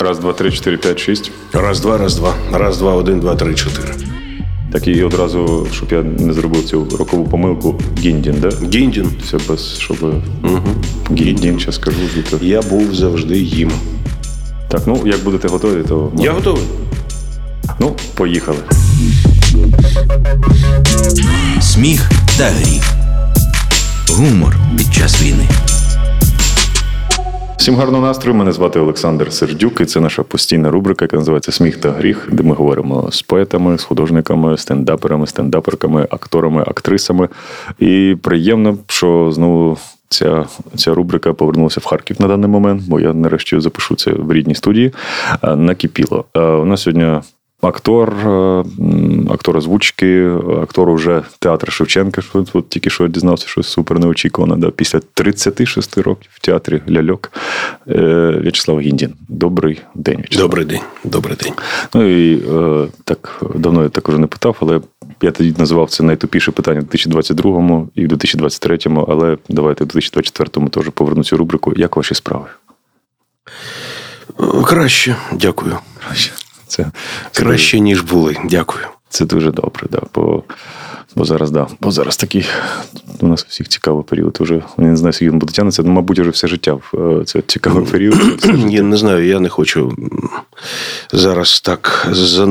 Раз, два, три, чотири, п'ять, шість. Раз, два, раз, два. Раз, два, один, два, три, чотири. Так і одразу, щоб я не зробив цю рокову помилку, Гіндін, да? Гіндін. Все без, щоб. Угу. Гіндін, зараз скажу. звідти. Я був завжди їм. Так, ну як будете готові, то. Я готовий. Ну, поїхали. Сміх та гріх. Гумор під час війни. Всім гарного настрою. Мене звати Олександр Сердюк, і це наша постійна рубрика, яка називається Сміх та гріх, де ми говоримо з поетами, з художниками, стендаперами, стендаперками, акторами, актрисами. І приємно, що знову. Ця ця рубрика повернулася в Харків на даний момент, бо я нарешті запишу це в рідній студії. Накипіло. У нас сьогодні Актор, е, актор озвучки, актор уже театр Шевченка. Що от тільки що дізнався, що супер неочікувано. Да? Після 36 років в театрі Ляльок е, В'ячеслав Гіндін. Добрий день. В'ячеслав. Добрий день. Добрий день. Ну і е, так давно я також не питав, але я тоді називав це найтупіше питання в 2022 і в 2023, але давайте в 2024 теж поверну цю рубрику. Як ваші справи? Краще, дякую. Краще. Це, це краще, дуже, ніж були. Дякую. Це дуже добре, да. Бо бо зараз да. Бо зараз такий у нас всіх цікавий період. Уже я не знаю, скільки він буде тягнутися, ну, мабуть, вже все життя е, це цікавий період. Я не знаю, я не хочу зараз так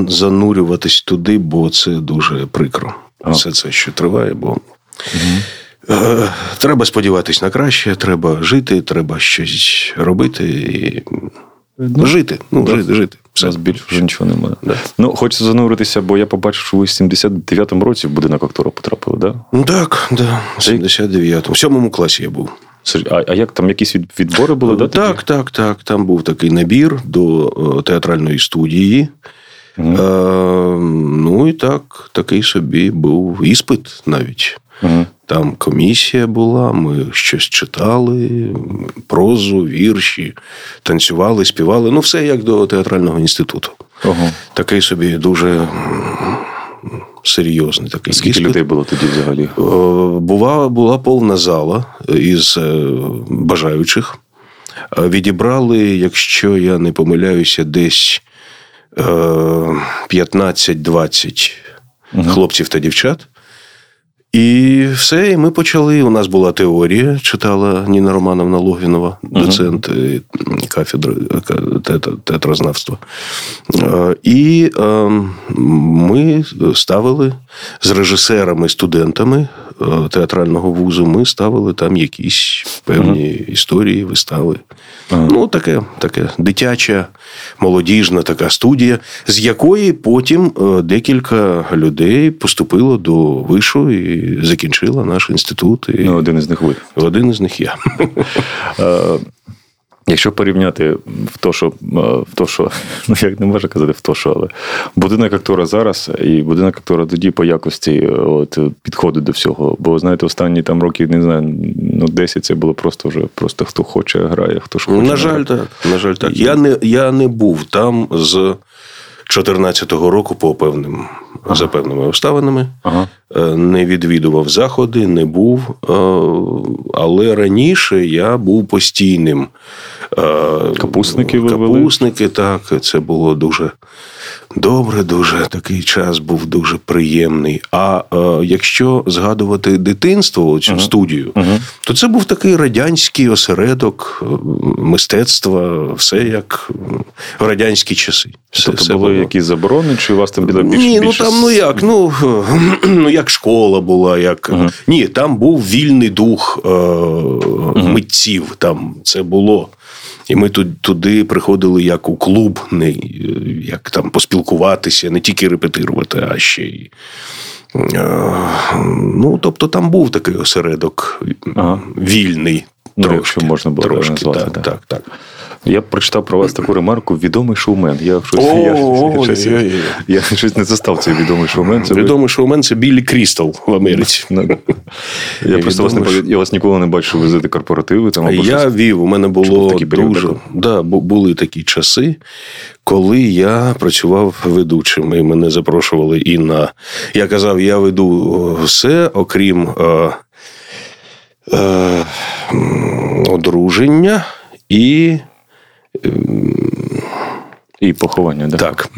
занурюватись туди, бо це дуже прикро. А. Все це, що триває, бо. Угу. Треба сподіватись на краще, треба жити, треба щось робити і ну, жити. Ну, да. жити, жити. У нас більше вже нічого немає. Да. Ну, хочеться зануритися, бо я побачив, що ви в 79-му році в будинок актора потрапили, да? Ну так, да. В 79-му. В сьомому класі я був. А а як там якісь відбори були? да? Так, такі? так, так. Там був такий набір до театральної студії. Угу. Е, Ну і так, такий собі був іспит навіть. Угу. Там комісія була, ми щось читали, прозу, вірші, танцювали, співали. Ну, все як до театрального інституту. Ого. Такий собі дуже серйозний такий. Скільки іспит. людей було тоді взагалі? Була, була повна зала із е, бажаючих. Відібрали, якщо я не помиляюся, десь 15-20 угу. хлопців та дівчат. І все, і ми почали. У нас була теорія, читала Ніна Романовна Логвінова, доцент uh кафедри театрознавства. І ми ставили з режисерами, студентами театрального вузу, ми ставили там якісь певні uh історії, вистави. uh Ну, таке, таке дитяча, молодіжна така студія, з якої потім декілька людей поступило до вишу і закінчила наш інститут. І ну, один із них ви. Один із них я. Якщо порівняти в то, що в то, що ну як не можу казати в то, що але будинок актора зараз і будинок актора тоді по якості от підходить до всього. Бо знаєте, останні там роки не знаю, ну 10 це було просто вже просто хто хоче грає, хто ж хоче. На жаль, так. На жаль, так. Я не я не був там з 2014 року по певним ага. за певними обставинами. Ага. Е, не відвідував заходи, не був. Е, але раніше я був постійним. Е, Капусники ви Капусники, так. Це було дуже добре, дуже такий час був дуже приємний. А е, якщо згадувати дитинство, цю uh-huh. студію, uh-huh. то це був такий радянський осередок мистецтва, все як в радянські часи. Все, тобто все були було. якісь заборони, чи у вас там біля більше? Ні, ну більше... там ну як, ну ну як школа була, як uh-huh. ні, там був вільний дух е, митців. Там це було. І ми тут туди приходили як у клуб, не як там поспілкуватися, не тільки репетирувати, а ще й. Ну, тобто там був такий осередок ага. вільний. Ну, трошки, якщо можна було трошки, назвати. Так, так, так. Я прочитав про вас таку ремарку відомий шоумен. Я щось я, щось, я, я щось не застав цей відомий шоумен. Це відомий ви... шоумен це Біллі Крістал в Америці. Ну, я просто вас не я вас ніколи не бачив везити корпоративи. Там, або Я вів, у мене було дуже да, були такі часи. Коли я працював ведучим, і мене запрошували і на. Я казав, я веду все, окрім е, одруження і І поховання, да? Так.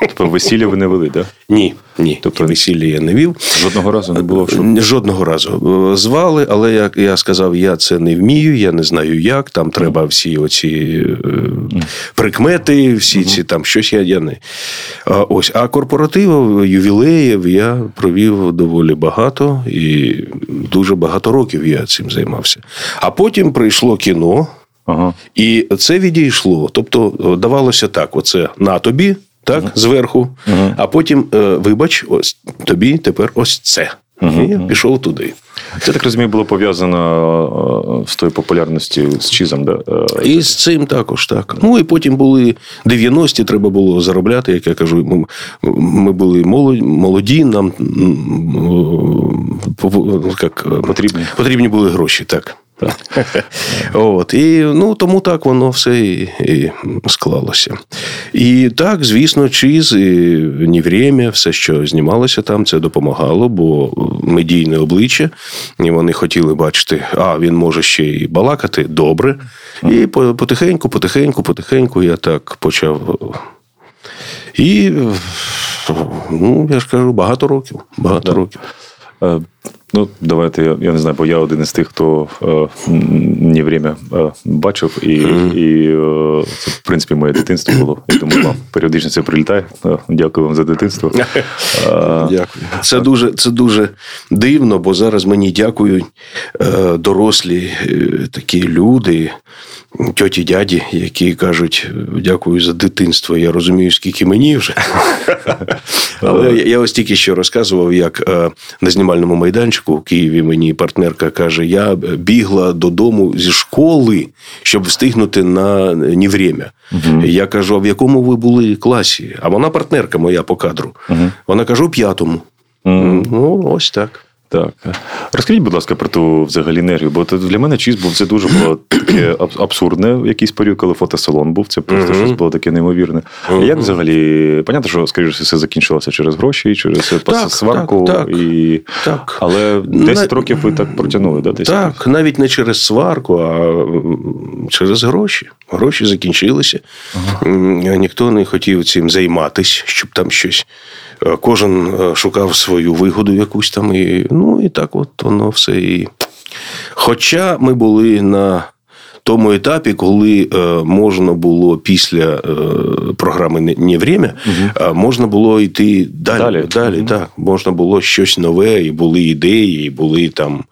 Тобто весілля ви не вели, так? Ні, ні. Тобто весілля я не вів. Жодного разу не було. Що... Жодного разу. Звали, але як я сказав, я це не вмію, я не знаю як. Там треба всі оці прикмети, всі ці там щось я, я не. Ось, а корпоративів, ювілеїв я провів доволі багато і дуже багато років я цим займався. А потім прийшло кіно. Ага. І це відійшло. Тобто, давалося так: оце на тобі, так, ага. зверху, ага. а потім, е, вибач, ось тобі тепер ось це. І я пішов туди. Це так розумію, було пов'язано е, з тою популярністю з Чізом, да? Е, і з цим також так. Ну і потім були 90-ті, треба було заробляти, як я кажу. Ми були молоді, нам як, потрібні. потрібні були гроші, так. От, І ну, тому так воно все і, і склалося. І так, звісно, чиз, і ні время, все, що знімалося там, це допомагало, бо медійне обличчя, і вони хотіли бачити, а він може ще й балакати добре. І потихеньку, потихеньку, потихеньку я так почав. І ну, я ж кажу, багато років. Багато років. Е, Ну, давайте я я не знаю, бо я один із тих, хто е, не время е, бачив, і mm-hmm. і е, це в принципі моє дитинство було. І тому вам періодично це прилітає. Е, дякую вам за дитинство. Дякую. Це дуже це дуже дивно, бо зараз мені дякують е, дорослі такі люди тьоті дяді, які кажуть, дякую за дитинство. Я розумію, скільки мені вже. Але я ось тільки що розказував, як е, на знімальному майданчику в Києві мені партнерка каже: я бігла додому зі школи, щоб встигнути на Ніврємя. Угу. Я кажу: а в якому ви були класі? А вона партнерка моя по кадру. Угу. Вона каже, у п'ятому. Ну, ось так. Так. Розкажіть, будь ласка, про ту взагалі енергію, бо для мене чіз був це дуже було таке абсурдне в якийсь період, коли фотосалон був. Це просто щось було таке неймовірне. Uh-huh. Як взагалі, понятно, що, скоріше, все закінчилося через гроші, через так, сварку. Так, так, і... так. Але 10 На... років ви так протягнули, да? 10 Так, років. навіть не через сварку, а через гроші. Гроші закінчилися. Uh-huh. Ніхто не хотів цим займатися, щоб там щось. Е, кожен е, шукав свою вигоду якусь там. І, Ну і так от воно все. І... Хоча ми були на тому етапі, коли е, можна було після програми «Не время», угу. можна було йти далі. Далі, далі угу. так. Можна було щось нове, і були ідеї, і були там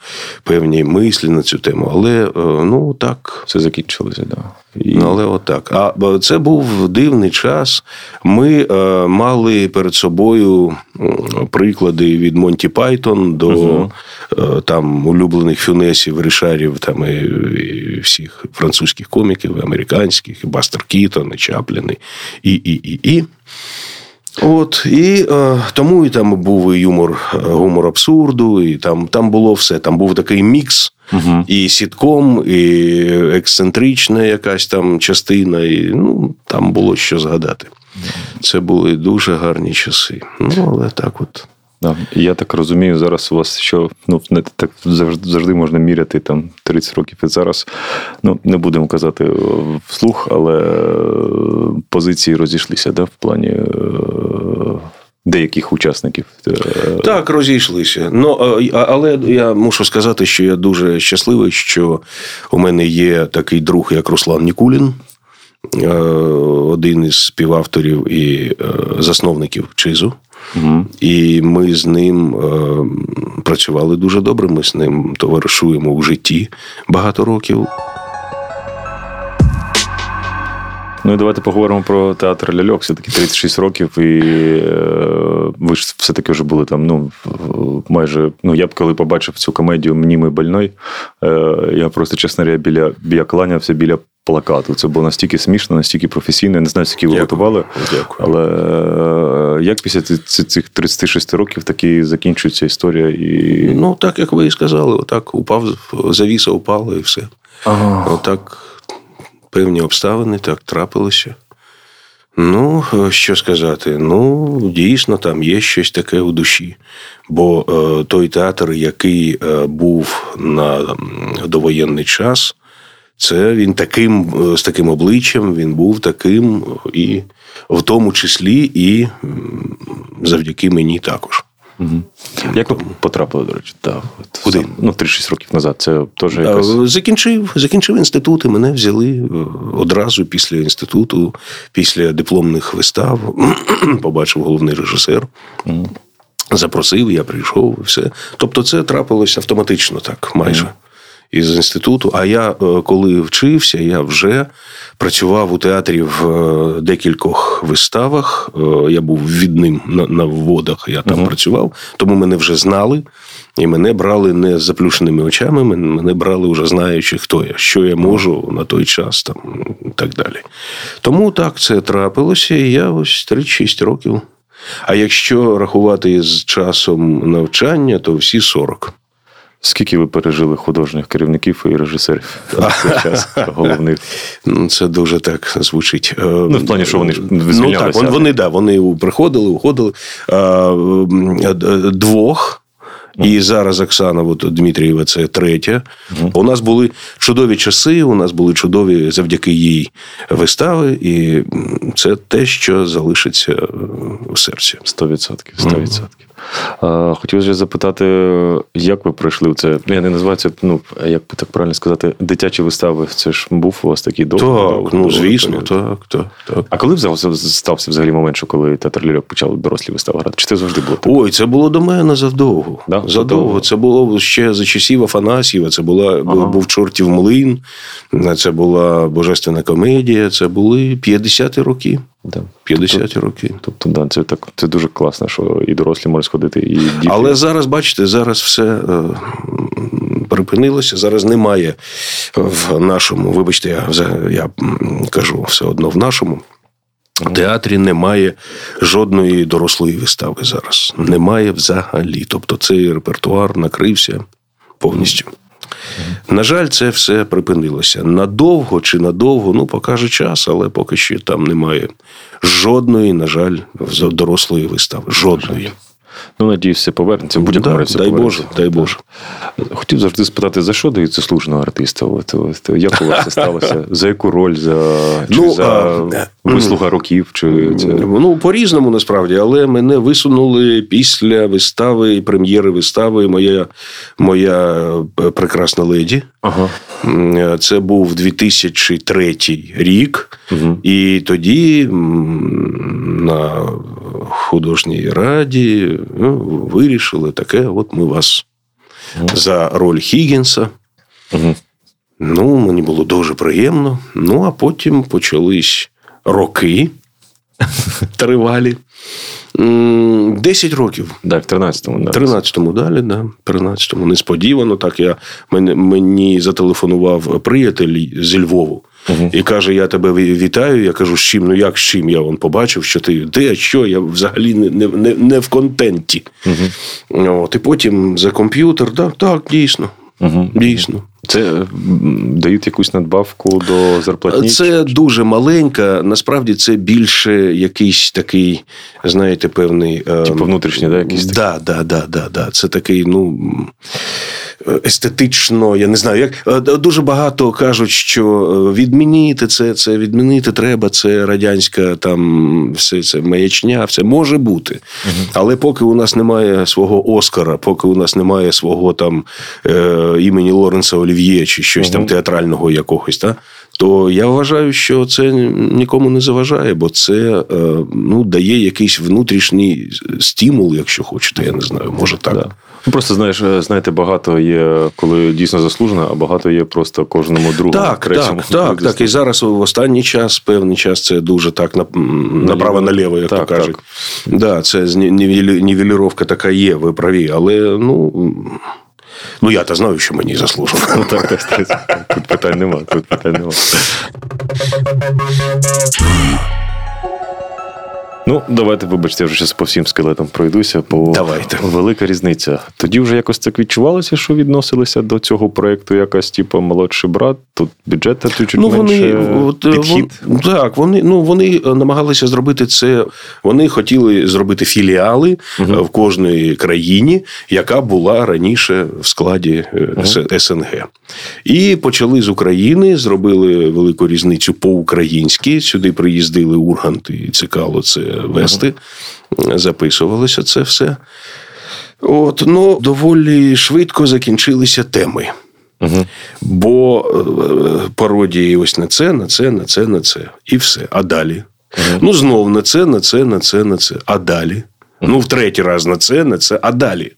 певні мислі на цю тему. Але ну так. Все закінчилося, так. Да. І... Ну, але отак. А це був дивний час. Ми е, мали перед собою приклади від Монті Пайтон до угу. е, там улюблених фюнесів, рішарів там і, і всіх французьких коміків, американських, і Бастер Кітон, і Чапліни, і, і, і, і. От, І е, тому і там був і юмор, е, гумор абсурду, і там там було все. Там був такий мікс, угу. і сітком, і ексцентрична якась там частина, і ну, там було що згадати. Це були дуже гарні часи. Ну, але так от. Да. Я так розумію, зараз у вас що ну не так завжди завжди можна міряти там 30 років і зараз. Ну не будемо казати е, вслух, але позиції розійшлися да, в плані е, деяких учасників. Е, так, розійшлися. Ну але я мушу сказати, що я дуже щасливий, що у мене є такий друг, як Руслан Нікулін. Один із співавторів і засновників Чизу. Угу. І ми з ним е, працювали дуже добре. Ми з ним товаришуємо у житті багато років. Ну і давайте поговоримо про театр ляльок. Все таки 36 років, і е, ви ж все-таки вже були там. Ну майже ну я б коли побачив цю комедію Мнімий больной, е, я просто чесно говоря, біля біля кланявся біля плакату. Це було настільки смішно, настільки професійно. Я не знаю, скільки ви готували. Дякую. Але е, як після цих 36 років таки закінчується історія? І... Ну, так як ви і сказали, отак упав, завіса упала і все. Ага. Отак певні обставини так трапилося. Ну, що сказати? Ну, дійсно, там є щось таке у душі. Бо е, той театр, який е, був на довоєнний час, Це він таким з таким обличчям, він був таким, і в тому числі і завдяки мені також. Угу. Як ви потрапили, до речі, так, Куди? Сам, ну, 3-6 років назад. Це теж якась... Закінчив закінчив інститут, і мене взяли е, одразу після інституту, після дипломних вистав. Побачив головний режисер. Угу. Запросив, я прийшов і все. Тобто, це трапилось автоматично так, майже. Із інституту. А я, е, коли вчився, я вже працював у театрі в е, декількох виставах. Е, я був відним на, на вводах, я там uh працював, тому мене вже знали. І мене брали не з заплющеними очами, мене брали вже знаючи, хто я, що я можу на той час там і так далі. Тому так це трапилося, і я ось 36 років. А якщо рахувати з часом навчання, то всі 40. Скільки ви пережили художніх керівників і режисерів на цей час головних? Ну, це дуже так звучить. Е, ну, в плані, що вони звільнялися. Ну, так, вони, вони, да, вони приходили, уходили. Двох і зараз Оксана от, Дмитрієва це третя. У нас були чудові часи, у нас були чудові завдяки їй вистави, і це те, що залишиться у серці. Сто відсотків. Сто відсотків. Хотілося запитати, як ви пройшли це? Я не називаю це, ну як би так правильно сказати, дитячі вистави. Це ж був у вас такий довгий? Так, ну звісно, так, так, так. А коли стався взагалі момент, що коли театр ляльок почав дорослі вистави грати? Чи це завжди було так? Ой, це було до мене завдовго. Да? Задовго. Це було ще за часів Афанасьєва, це була ага. був чортів млин, це була божественна комедія, це були 50-ті роки. Да. 50 тобто, роки. Тобто, да, це так це дуже класно, що і дорослі можуть сходити, і діти. Але зараз, бачите, зараз все е, припинилося. Зараз немає в нашому, вибачте, я я кажу все одно в нашому. В театрі немає жодної дорослої вистави зараз. Немає взагалі. Тобто цей репертуар накрився повністю. На жаль, це все припинилося. Надовго чи надовго, ну покаже час, але поки що там немає жодної, на жаль, дорослої вистави. Жодної. Ну, надіюсь, все повернеться. Будь-якому разі дай Боже, дай Боже. Хотів завжди спитати, за що дають заслуженого артиста? От, от, Як у вас це сталося? За яку роль? За чи ну, за вислуга років? Чи це... Ну, по-різному насправді, але мене висунули після вистави прем'єри вистави моя моя е, прекрасна леді. Ага. Це був 2003 рік, угу. і тоді на художній раді ну, вирішили таке: от ми вас угу. за роль Хіггінса. Угу. Ну, мені було дуже приємно. Ну, а потім почались роки тривалі. Десять років. Так, в 13-му. Да. 13-му далі, да. 13-му. Несподівано. Так я мені, зателефонував приятель зі Львову. Угу. І каже: Я тебе вітаю. Я кажу, з чим? Ну як з чим? Я вон побачив, що ти де, що я взагалі не не, не в контенті. Угу. От, І потім за комп'ютер, так, так, дійсно. Угу. Дійсно. Це дають якусь надбавку до зарплатні? Це дуже маленька. Насправді це більше якийсь такий, знаєте, певний. Типу внутрішній, да, якийсь такий? Да, да, да, да, да. Це такий, ну естетично, я не знаю, як е, дуже багато кажуть, що е, відмінити це, це відмінити треба. Це радянська там все це маячня, все може бути. Угу. Але поки у нас немає свого Оскара, поки у нас немає свого там е, імені Лоренса Олів'є чи щось угу. там театрального якогось, та, то я вважаю, що це нікому не заважає, бо це ну, дає якийсь внутрішній стимул, якщо хочете, я не знаю, може так. Да. Ну, просто знаєш, знаєте, багато є, коли дійсно заслужено, а багато є просто кожному другому. Так, третьому. Так, так, так. І зараз в останній час, певний час, це дуже так направо наліво, як так, то кажуть. Так. Да, це нівеліровка така є, ви праві, але ну. Ну, я то знаю, що мені заслужено. Ну, так, так, Тут питань нема. Тут питань нема. Ну, давайте, вибачте, я вже зараз по всім скелетам пройдуся. По... Давайте. Велика різниця. Тоді вже якось так відчувалося, що відносилися до цього проєкту якась, типу, молодший брат, тут бюджет чуть ну, вони, менше, от, е, підхід. Вон, так, вони, ну, вони намагалися зробити це. Вони хотіли зробити філіали угу. в кожній країні, яка була раніше в складі угу. СНГ. І почали з України, зробили велику різницю по-українськи. Сюди приїздили Ургант і цікаво це вести. Записувалося це все. От, ну, доволі швидко закінчилися теми. Угу. Бо е, пародії ось на це, на це, на це, на це. І все. А далі? Угу. Ну, знов на це, на це, на це, на це. А далі? Угу. Ну, в третій раз на це, на це, а далі.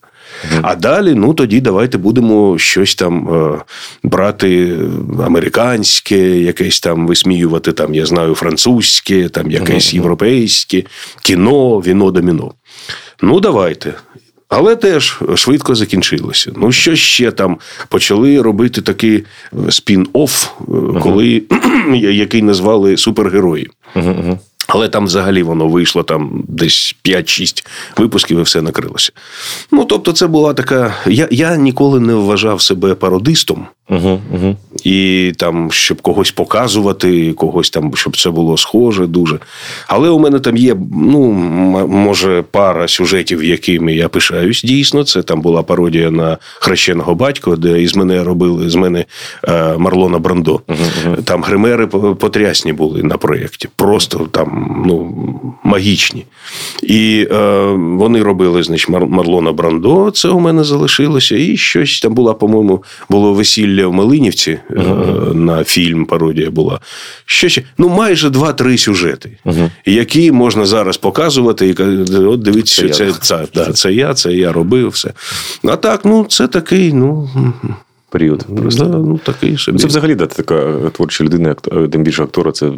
А далі, ну тоді давайте будемо щось там е, брати американське, якесь там висміювати, там, я знаю, французьке, там якесь європейське, кіно, віно доміно. Ну, давайте. Але теж швидко закінчилося. Ну, що ще там почали робити такий спін-офф, коли який назвали супергерої. Uh-huh. Але там взагалі воно вийшло там десь 5-6 випусків і все накрилося. Ну, тобто, це була така. Я я ніколи не вважав себе пародистом. Угу, угу. І там, щоб когось показувати, когось там, щоб це було схоже дуже. Але у мене там є, ну, може, пара сюжетів, якими я пишаюсь. Дійсно, це там була пародія на хрещеного батька, де із мене робили з мене е, Марлона Брандо. Угу, там гримери потрясні були на проєкті. Просто там ну, магічні. І е, вони робили, значить, Марлона Брандо. Це у мене залишилося. І щось там була, по-моєму, було весілля. В Малинівці uh-huh. на фільм пародія була. Що ще? Ну, майже два-три сюжети, uh-huh. які можна зараз показувати. І от дивіться, це, це, це, це, це я, це я робив все. А так, ну, це такий, ну. Період просто. Да, ну, такий собі. Це взагалі да, така творча людина, тим більше актора, це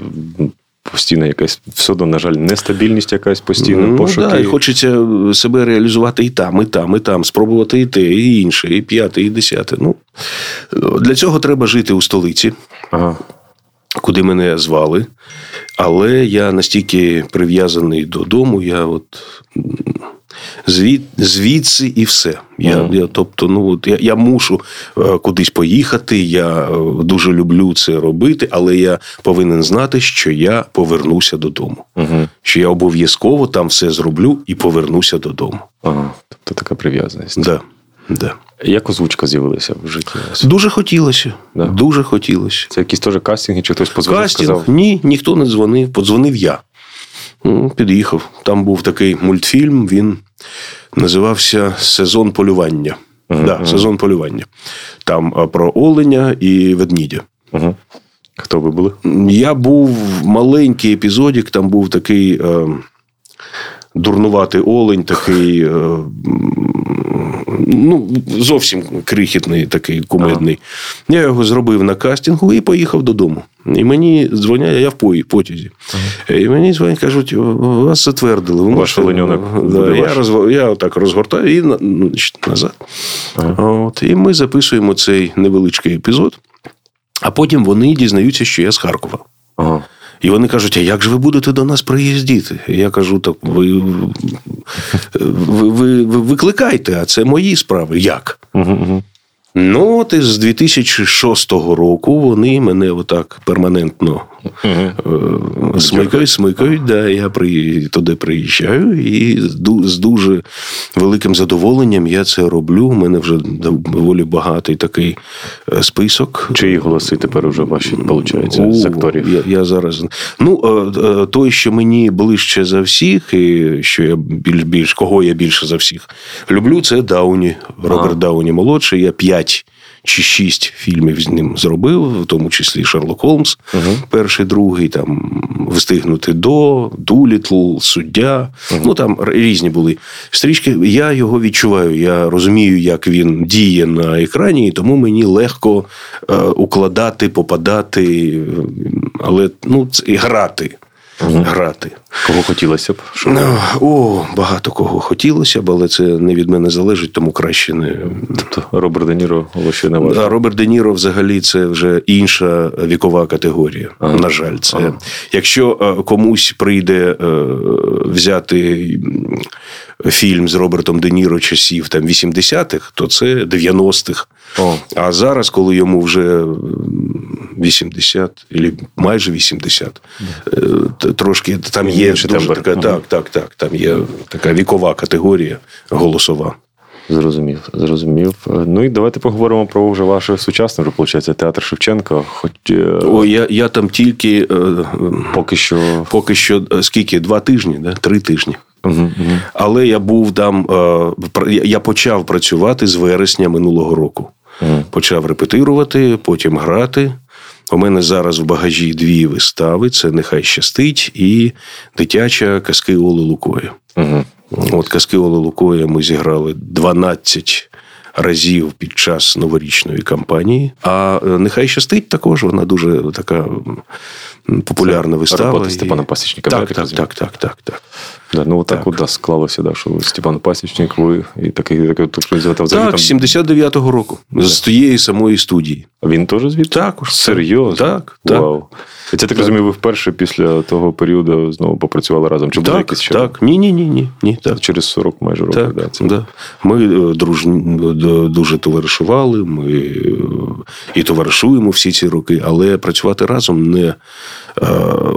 постійна якась все одно, на жаль, нестабільність якась постійна. Ну, пошуки. Да, і хочеться себе реалізувати і там, і там, і там, спробувати і те, і інше, і п'яте, і десяте. Ну, Для цього треба жити у столиці. Ага. Куди мене звали, але я настільки прив'язаний додому, я от звід, звідси і все. Я, mm. я, Тобто, ну от я я мушу е, кудись поїхати. Я е, дуже люблю це робити, але я повинен знати, що я повернуся додому. Mm-hmm. Що я обов'язково там все зроблю і повернуся додому. Ага, Тобто така прив'язаність. Да. Да. Як озвучка з'явилася в житті? Дуже хотілося. Да. Дуже хотілося. Це якісь теж кастинги, чи хтось позвонив? Кастинг? сказав? Ні, ніхто не дзвонив. Подзвонив я. Ну, Під'їхав. Там був такий мультфільм, він називався Сезон полювання. uh Да, Сезон полювання. Там про оленя і ведмідя. uh Хто ви були? Я був маленький епізодік, там був такий е, дурнуватий олень, такий. Е, ну, зовсім крихітний, такий кумедний. Ага. Я його зробив на кастингу і поїхав додому. І мені дзвонять, я в потязі. Ага. І мені дзвонять, кажуть, вас затвердили. Ви Ваш оленьонок. Да, я роз, я так розгортаю і ну, назад. Ага. От, І ми записуємо цей невеличкий епізод, а потім вони дізнаються, що я з Харкова. Ага. І вони кажуть, а як же ви будете до нас приїздити? Я кажу, так ви ви, ви, ви викликайте, а це мої справи. Як? Угу, Ну, от із 2006 року вони мене отак перманентно угу. смикають, смикають. Да, Я при, туди приїжджаю, і з дуже великим задоволенням я це роблю. У мене вже доволі багатий такий е, список. Чиї голоси тепер вже ваші виходить, з акторів? Я я зараз. Ну, е, той, що мені ближче за всіх, і що я більш більш кого я більше за всіх люблю, це Дауні, Роберт Дауні молодший. Я п'ять п'ять чи шість фільмів з ним зробив, в тому числі Шерлок Холмс, uh перший, другий, там встигнути до, Дулітл, суддя. uh Ну там різні були стрічки. Я його відчуваю. Я розумію, як він діє на екрані, і тому мені легко е, укладати, попадати, але ну, це і грати. Грати. Кого хотілося б? Щоб... Ну, о, багато кого хотілося б, але це не від мене залежить, тому краще не. Тобто Роберт Де Ніро ще не важливо? Роберт Де Ніро взагалі це вже інша вікова категорія. Ага. На жаль, це ага. якщо е, комусь прийде е, взяти фільм з Робертом Де Ніро часів там 80-х, то це 90-х. О. А зараз, коли йому вже 80, або майже 80, е, трошки там є дуже така, так, так, так, там є така вікова категорія голосова. Зрозумів, зрозумів. Ну і давайте поговоримо про вже ваше сучасне, вже виходить, театр Шевченка. Хоч е, О, я я там тільки поки що поки що скільки два тижні, да? три тижні. Угу, угу. Але я був там, я почав працювати з вересня минулого року. Угу. Почав репетирувати, потім грати. У мене зараз в багажі дві вистави: це нехай щастить і дитяча казки Оли Лукої. Угу. От казки Оли Лукої ми зіграли 12 разів під час новорічної кампанії. А е, нехай щастить також. Вона дуже така популярна це вистава. Робота Степана Пасічника. Так, так, так, так, так, так. Да, ну так, так. от склалося, да, що Степан Пасічник, ви і такий, такий так, Так, з 79-го року. З тієї самої студії. А Він теж звідти? Також. Серйозно? Так. Вау. І це так розумію, ви вперше після того періоду знову попрацювали разом? Чи так, якісь ще? Так, ні, ні, ні, ні. ні так. Через 40 майже років. Так, да, це... да. Ми е, друж... дуже товаришували, ми е, і товаришуємо всі ці роки, але працювати разом не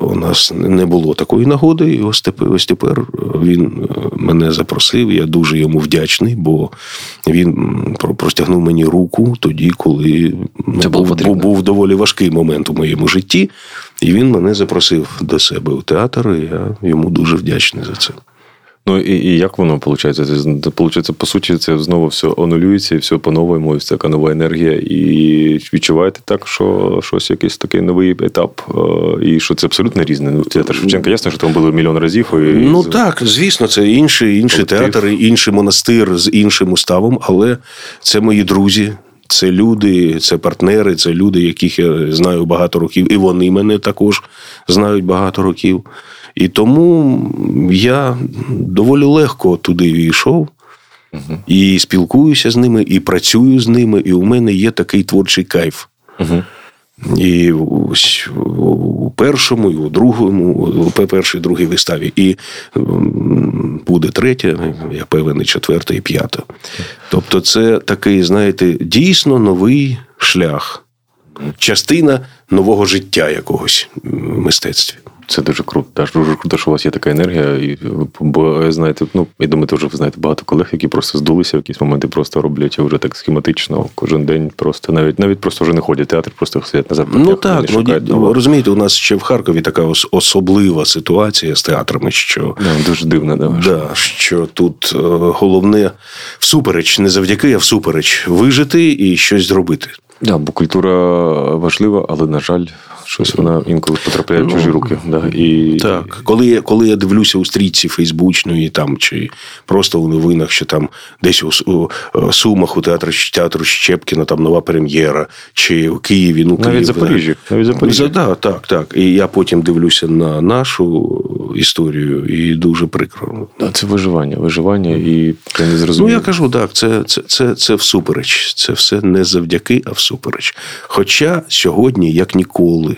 у нас не було такої нагоди. І ось тепер, ось тепер він мене запросив. Я дуже йому вдячний, бо він простягнув мені руку тоді, коли це був, був, був доволі важкий момент у моєму житті. І він мене запросив до себе у театр. і Я йому дуже вдячний за це. Ну і і як воно виходить? Це, получається, по суті, це знову все онулюється і все по-новому, і це така нова енергія. І відчуваєте так, що щось якийсь такий новий етап, е, і що це абсолютно різне. Ну, театр Шевченка, ясно, що там було мільйон разів. І... Ну так, звісно, це інший інший театр, інший монастир з іншим уставом, але це мої друзі. Це люди, це партнери, це люди, яких я знаю багато років, і вони мене також знають багато років. І тому я доволі легко туди війшов. Угу. І спілкуюся з ними, і працюю з ними, і у мене є такий творчий кайф. Угу. І у першому, і у другому, у першій, другій виставі. І буде третя, я певен, і четверта, і п'ята. Тобто, це такий, знаєте, дійсно новий шлях, частина нового життя якогось в мистецтві. Це дуже круто. Дуже круто, що у вас є така енергія. І, Бо знаєте, ну я думаю, теж ви знаєте багато колег, які просто здулися в якісь моменти, просто роблять вже так схематично кожен день. Просто навіть навіть просто вже не ходять в театр, просто сидять на запитах. Ну так, ну, розумієте, у нас ще в Харкові така особлива ситуація з театрами, що да, дуже дивна, да, да, що тут е, головне всупереч, не завдяки, а всупереч вижити і щось зробити. Да, бо культура важлива, але на жаль, щось вона інколи потрапляє в чужі ну, руки. Да, і... Так, коли я коли я дивлюся у стрічці Фейсбучної там чи просто у новинах, що там десь у, у Сумах у театрі театру Щепкіна там нова прем'єра, чи в Києві, ну навіть Запоріжжі. Навіть Запоріжжі. Да, так, так. І я потім дивлюся на нашу історію, і дуже прикро. Да, це виживання, виживання, і я не зрозумів. Ну я кажу, так, це, це, це, це всупереч. Це все не завдяки, а всупереч. Хоча сьогодні, як ніколи,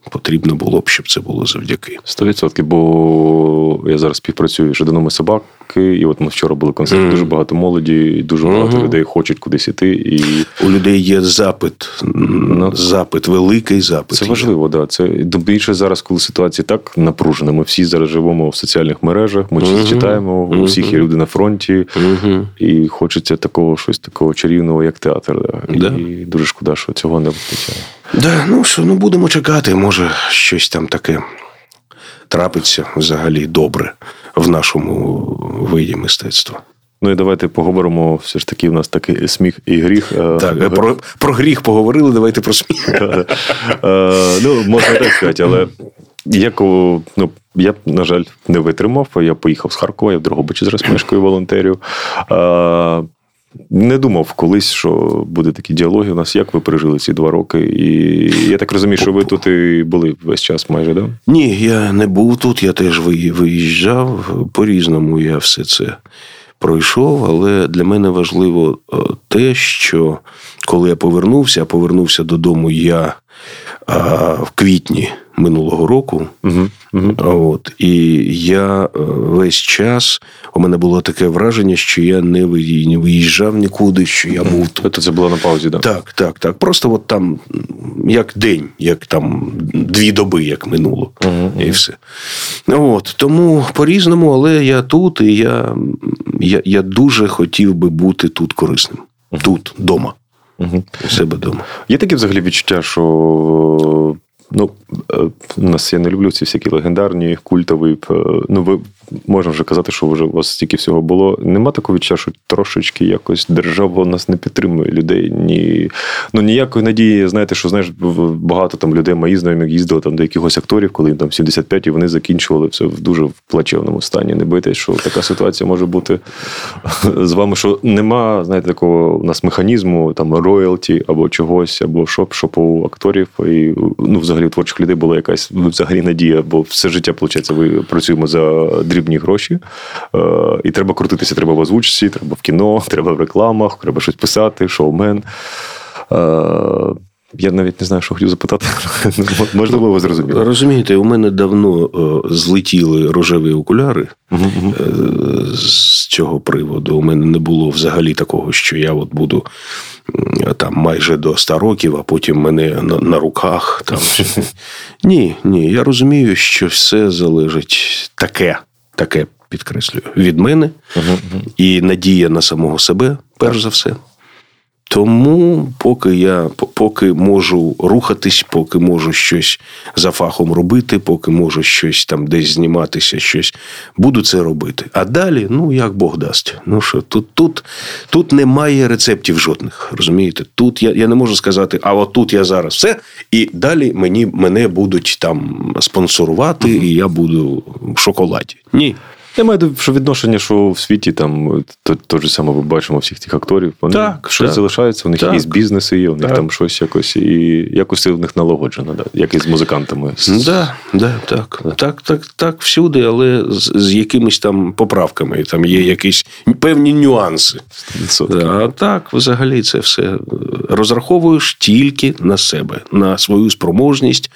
потрібно було б, щоб це було завдяки. Сто відсотків, бо я зараз співпрацюю з жадинами собаки, і от ми вчора були концерт, mm. дуже багато молоді, і дуже багато mm-hmm. людей хочуть кудись іти. І... У людей є запит, ну, запит, великий запит. Це важливо, так. Да. Це більше зараз, коли ситуація так напружена. Ми всі зараз живемо в соціальних мережах, ми mm-hmm. читаємо, у всіх є люди на фронті, і хочеться такого щось такого чарівного, як театр. Да. І дуже шкода, що цього не вистачає. Да, ну що, ну будемо чекати, може щось там таке трапиться взагалі добре в нашому виді мистецтва. Ну і давайте поговоримо. Все ж таки, у нас такий сміх і гріх. Е, так, про про гріх поговорили, давайте про сміх. Е, ну, можна так сказати, але як, ну, я, на жаль, не витримав. Я поїхав з Харкова, я в Дрогобичі зараз мешкаю волонтерів. Не думав колись, що буде такі діалоги у нас. Як ви пережили ці два роки? І я так розумію, що ви тут і були весь час майже, да? Ні, я не був тут, я теж виїжджав. По-різному я все це пройшов, але для мене важливо е, те, що коли я повернувся, повернувся додому я а, в квітні минулого року. Угу, угу. От, І я е, весь час у мене було таке враження, що я не виїжджав нікуди, що я був тут. Це було на паузі, так? Так, так, так. Просто от там як день, як там дві доби, як минуло, угу, і все. От, Тому по-різному, але я тут, і я, я, я дуже хотів би бути тут корисним. Тут, вдома. Угу. У себе вдома. Є таке взагалі відчуття, що Ну, е, у нас я не люблю ці всякі легендарні, культові. Е, ну, ви можна вже казати, що вже у вас стільки всього було. Нема такого відчуття, що трошечки якось держава нас не підтримує людей. Ні, ну ніякої надії, знаєте, що знаєш, багато там людей мої знайомі їздили там до якихось акторів, коли їм там 75 і вони закінчували все в дуже плачевному стані. Не бийтесь, що така ситуація може бути з вами, що нема, знаєте, такого у нас механізму, там роялті або чогось, або що, щоб у акторів і ну, взагалі у творчих людей була якась взагалі надія, бо все життя, виходить, ви працюємо за дрібні гроші. Е, і треба крутитися, треба в озвучці, треба в кіно, треба в рекламах, треба щось писати, шоумен. Е, я навіть не знаю, що хотів запитати. Можливо, ви зрозуміли. Розумієте, у мене давно е, злетіли рожеві окуляри uh з цього приводу. У мене не було взагалі такого, що я от буду там майже до 100 років, а потім мене на, на руках. Там. Ні, ні. Я розумію, що все залежить таке, таке підкреслюю, від мене і надія на самого себе, перш за все. Тому, поки я поки можу рухатись, поки можу щось за фахом робити, поки можу щось там десь зніматися, щось буду це робити. А далі, ну як Бог дасть. Ну що тут тут, тут немає рецептів жодних. Розумієте? Тут я я не можу сказати, а от тут я зараз все, і далі мені мене будуть там спонсорувати, і я буду в шоколаді. Ні. Я маю що відношення, що в світі там то, то ж саме ми бачимо всіх тих акторів. Вони так, щось так. залишаються, у них так. якісь бізнеси є, у них так. там щось якось, і якось це у них налагоджено, да, як і з музикантами. Да, да, так, да. так, так, так, всюди, але з, з якимись там поправками. Там є якісь певні нюанси. А так, взагалі, це все розраховуєш тільки на себе, на свою спроможність,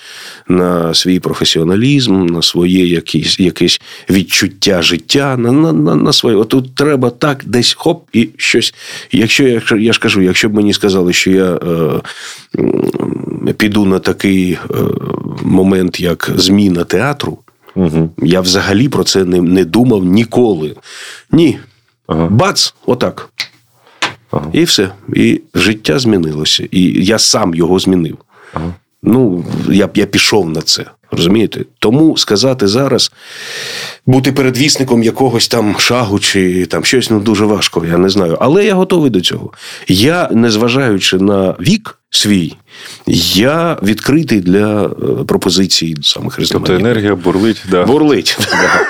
на свій професіоналізм, на своє якісь, якесь відчуття життя, на на, на, на своє. От тут треба так десь хоп і щось. Якщо я я ж кажу, якщо б мені сказали, що я е, піду на такий е, момент, як зміна театру, угу. я взагалі про це не, не думав ніколи. Ні. Ага. Бац, отак. Ага. І все. І життя змінилося. І я сам його змінив. Ага. Ну, я я пішов на це. Розумієте? Тому сказати зараз, бути передвісником якогось там шагу чи там щось ну, дуже важко, я не знаю. Але я готовий до цього. Я, незважаючи на вік свій, я відкритий для е, пропозицій самих різноманітних. Тобто енергія бурлить. Да. Бурлить.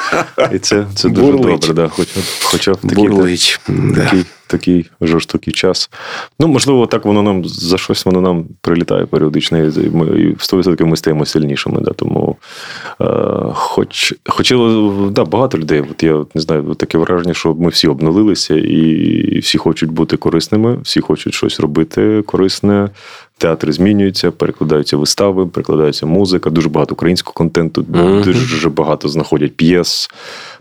І це це дуже бурлить. добре. Да. Хоча, хоча в такий, бурлить. такий такий жорстокий час. Ну, можливо, так воно нам за щось воно нам прилітає періодично, і ми і в 100% ми стаємо сильнішими. Да, Тому, е, хоч, хоч да, багато людей, от я не знаю, таке враження, що ми всі обнулилися і всі хочуть бути корисними, всі хочуть щось робити корисне. Театри змінюються, перекладаються вистави, перекладається музика, дуже багато українського контенту, mm-hmm. дуже багато знаходять п'єс.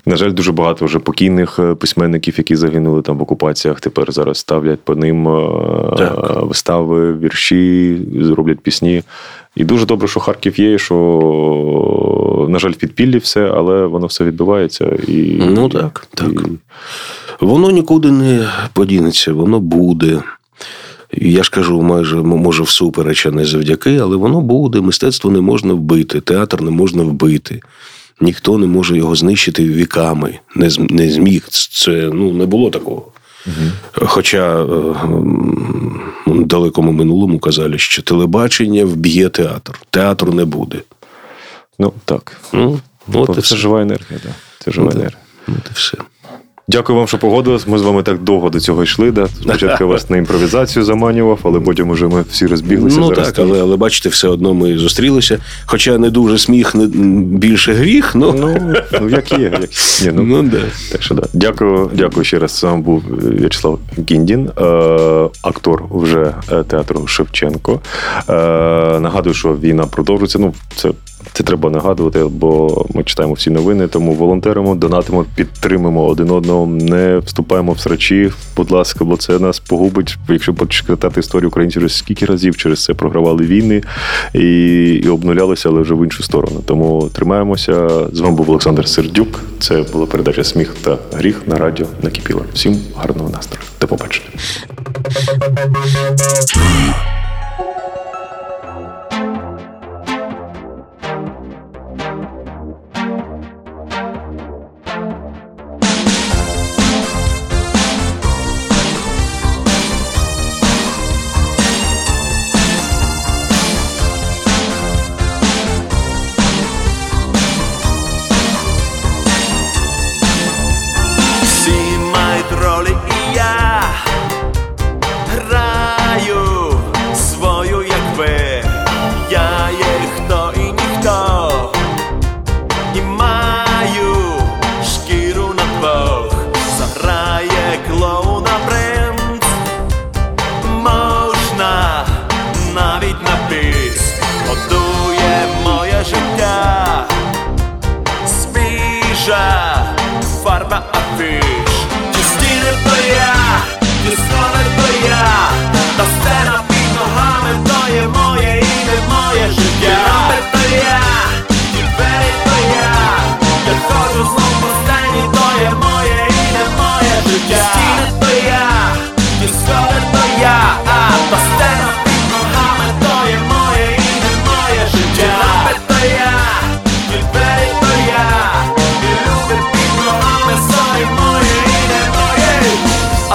На жаль, дуже багато вже покійних е, письменників, які загинули там в окупаціях. Тепер зараз ставлять по ним е, так. вистави, вірші, зроблять пісні. І дуже добре, що Харків є, що, на жаль, в підпіллі все, але воно все відбувається. І, Ну так, так. І... Воно нікуди не подінеться, воно буде. Я ж кажу, майже може всупереч, а не завдяки, але воно буде. Мистецтво не можна вбити, театр не можна вбити ніхто не може його знищити віками. Не не зміг. Це ну не було такого. Угу. Хоча е, в далекому минулому казали, що телебачення вб'є театр. Театру не буде. Ну так. Ну, от Це жива енергія, так. Це жива ну, енергія. От і все. Дякую вам, що погодились. Ми з вами так довго до цього йшли. Да? Спочатку я вас на імпровізацію заманював, але потім уже ми всі розбіглися. Ну Зараз так, але, але бачите, все одно ми зустрілися. Хоча не дуже сміх, не більше гріх, ну, Ну, ну як є. Як... Ні, ну, ну да. Так що да. Дякую, дякую ще раз. З вами був В'ячеслав Гіндін, е, актор вже е, театру Шевченко. Е, нагадую, що війна продовжується. Ну, це, це треба нагадувати, бо ми читаємо всі новини, тому волонтеримо, донатимо, підтримуємо один одного, не вступаємо в срачі, будь ласка, бо це нас погубить. Якщо почитати історію українців, вже скільки разів через це програвали війни і, і обнулялися, але вже в іншу сторону. Тому тримаємося. З вами був Олександр Сердюк. Це була передача Сміх та гріх на радіо накипіла. Всім гарного настрою. До побачення.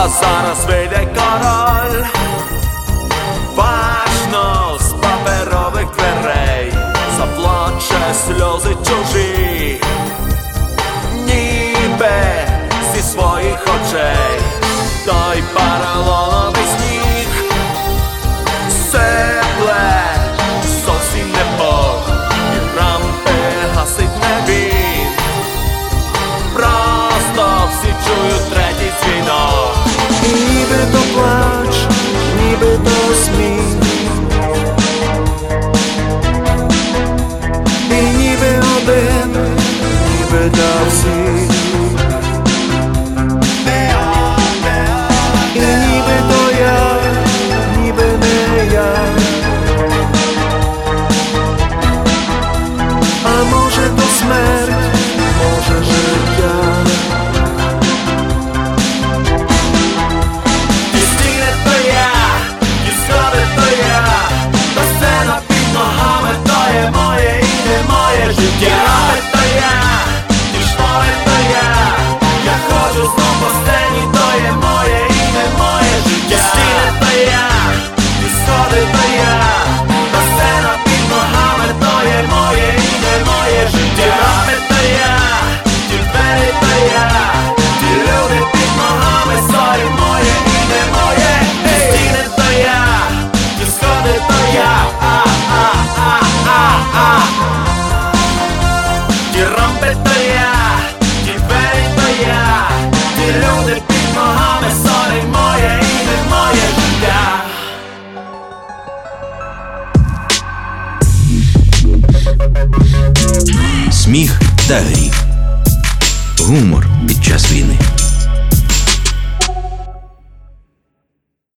А зараз вийде король